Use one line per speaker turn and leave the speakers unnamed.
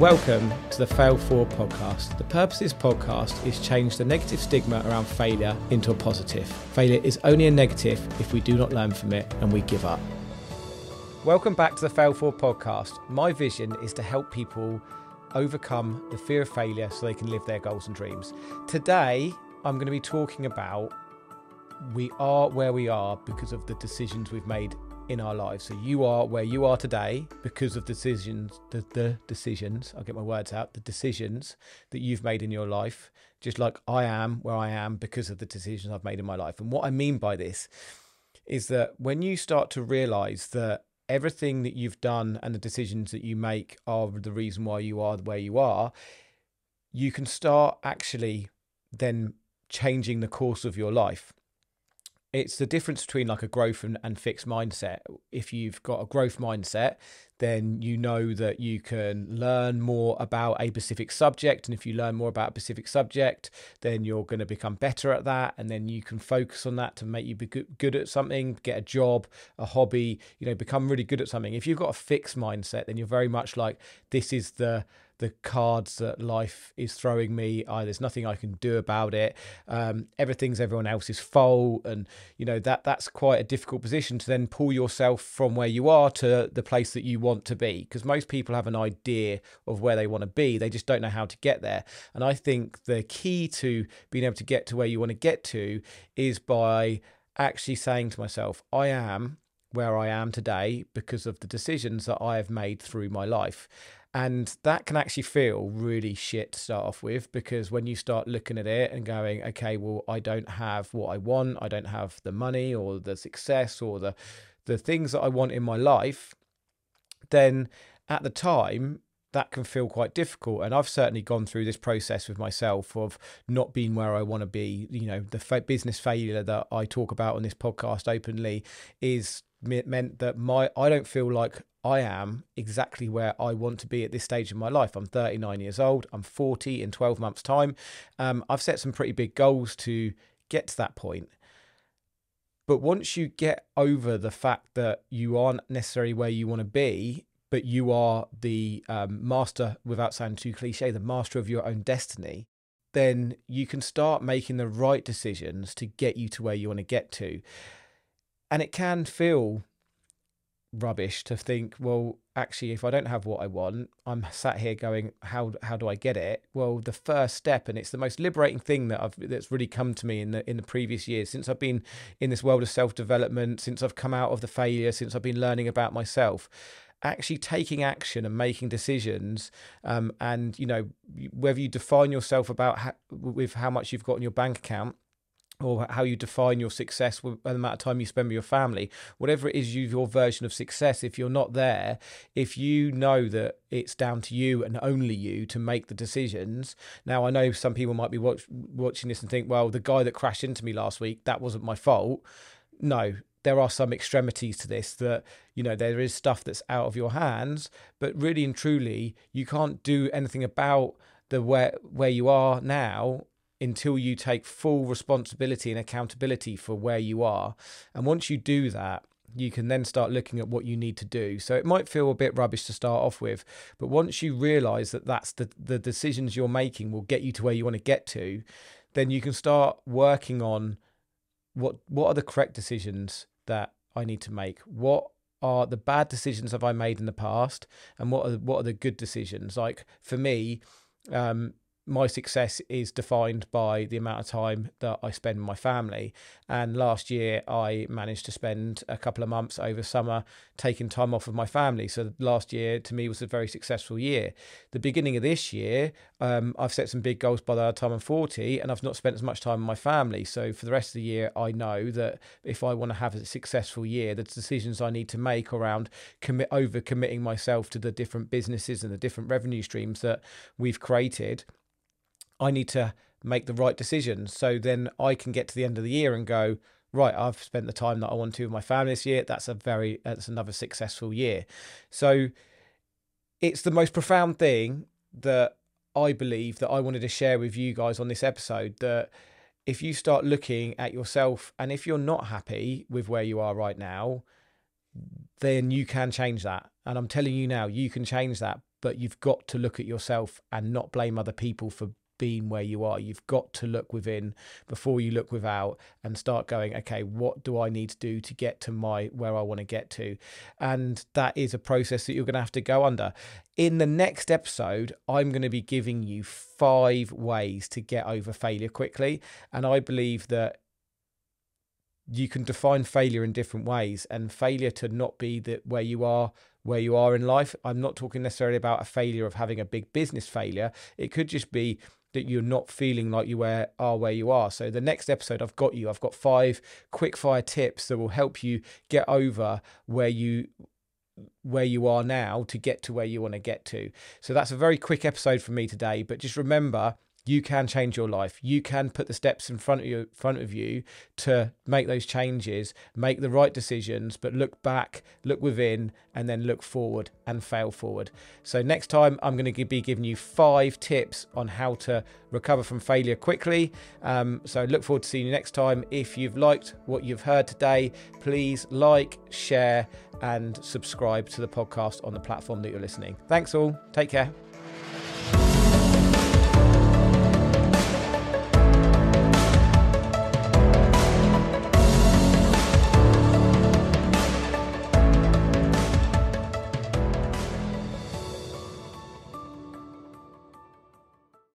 Welcome to the Fail Forward podcast. The purpose of this podcast is change the negative stigma around failure into a positive. Failure is only a negative if we do not learn from it and we give up. Welcome back to the Fail Forward podcast. My vision is to help people overcome the fear of failure so they can live their goals and dreams. Today, I'm going to be talking about we are where we are because of the decisions we've made in our lives. So you are where you are today because of decisions, the, the decisions, I'll get my words out, the decisions that you've made in your life, just like I am where I am because of the decisions I've made in my life. And what I mean by this is that when you start to realize that everything that you've done and the decisions that you make are the reason why you are where you are, you can start actually then changing the course of your life it's the difference between like a growth and, and fixed mindset. If you've got a growth mindset, then you know that you can learn more about a specific subject. And if you learn more about a specific subject, then you're going to become better at that. And then you can focus on that to make you be good at something, get a job, a hobby, you know, become really good at something. If you've got a fixed mindset, then you're very much like, this is the the cards that life is throwing me. I, there's nothing I can do about it. Um, everything's everyone else's fault, and you know that that's quite a difficult position to then pull yourself from where you are to the place that you want to be. Because most people have an idea of where they want to be, they just don't know how to get there. And I think the key to being able to get to where you want to get to is by actually saying to myself, I am where I am today because of the decisions that I have made through my life. And that can actually feel really shit to start off with because when you start looking at it and going, okay, well, I don't have what I want, I don't have the money or the success or the the things that I want in my life, then at the time that can feel quite difficult. And I've certainly gone through this process with myself of not being where I want to be. You know, the fa- business failure that I talk about on this podcast openly is meant that my I don't feel like I am exactly where I want to be at this stage in my life. I'm 39 years old. I'm 40 in 12 months' time. Um, I've set some pretty big goals to get to that point. But once you get over the fact that you aren't necessarily where you want to be, but you are the um, master, without sounding too cliche, the master of your own destiny, then you can start making the right decisions to get you to where you want to get to. And it can feel rubbish to think, well, actually, if I don't have what I want, I'm sat here going, how how do I get it? Well, the first step, and it's the most liberating thing that I've that's really come to me in the in the previous years since I've been in this world of self development, since I've come out of the failure, since I've been learning about myself. Actually, taking action and making decisions, um, and you know whether you define yourself about how, with how much you've got in your bank account, or how you define your success with the amount of time you spend with your family, whatever it is you your version of success, if you're not there, if you know that it's down to you and only you to make the decisions. Now, I know some people might be watch, watching this and think, well, the guy that crashed into me last week, that wasn't my fault. No, there are some extremities to this that you know there is stuff that's out of your hands but really and truly you can't do anything about the where where you are now until you take full responsibility and accountability for where you are. And once you do that, you can then start looking at what you need to do. So it might feel a bit rubbish to start off with, but once you realize that that's the the decisions you're making will get you to where you want to get to, then you can start working on what what are the correct decisions that I need to make? What are the bad decisions have I made in the past and what are what are the good decisions? Like for me, um, my success is defined by the amount of time that I spend with my family. And last year, I managed to spend a couple of months over summer taking time off of my family. So last year, to me, was a very successful year. The beginning of this year, um, I've set some big goals by the time I'm 40, and I've not spent as much time with my family. So for the rest of the year, I know that if I want to have a successful year, the decisions I need to make around commit over committing myself to the different businesses and the different revenue streams that we've created I need to make the right decisions. So then I can get to the end of the year and go, right, I've spent the time that I want to with my family this year. That's a very, that's another successful year. So it's the most profound thing that I believe that I wanted to share with you guys on this episode that if you start looking at yourself and if you're not happy with where you are right now, then you can change that. And I'm telling you now, you can change that but you've got to look at yourself and not blame other people for being where you are. You've got to look within before you look without and start going, okay, what do I need to do to get to my where I want to get to? And that is a process that you're going to have to go under. In the next episode, I'm going to be giving you five ways to get over failure quickly. And I believe that you can define failure in different ways and failure to not be that where you are where you are in life i'm not talking necessarily about a failure of having a big business failure it could just be that you're not feeling like you are where you are. So the next episode I've got you. I've got five quick fire tips that will help you get over where you where you are now to get to where you want to get to. So that's a very quick episode for me today, but just remember you can change your life. You can put the steps in front of you, front of you to make those changes, make the right decisions, but look back, look within, and then look forward and fail forward. So next time, I'm going to be giving you five tips on how to recover from failure quickly. Um, so look forward to seeing you next time. If you've liked what you've heard today, please like, share, and subscribe to the podcast on the platform that you're listening. Thanks all. Take care.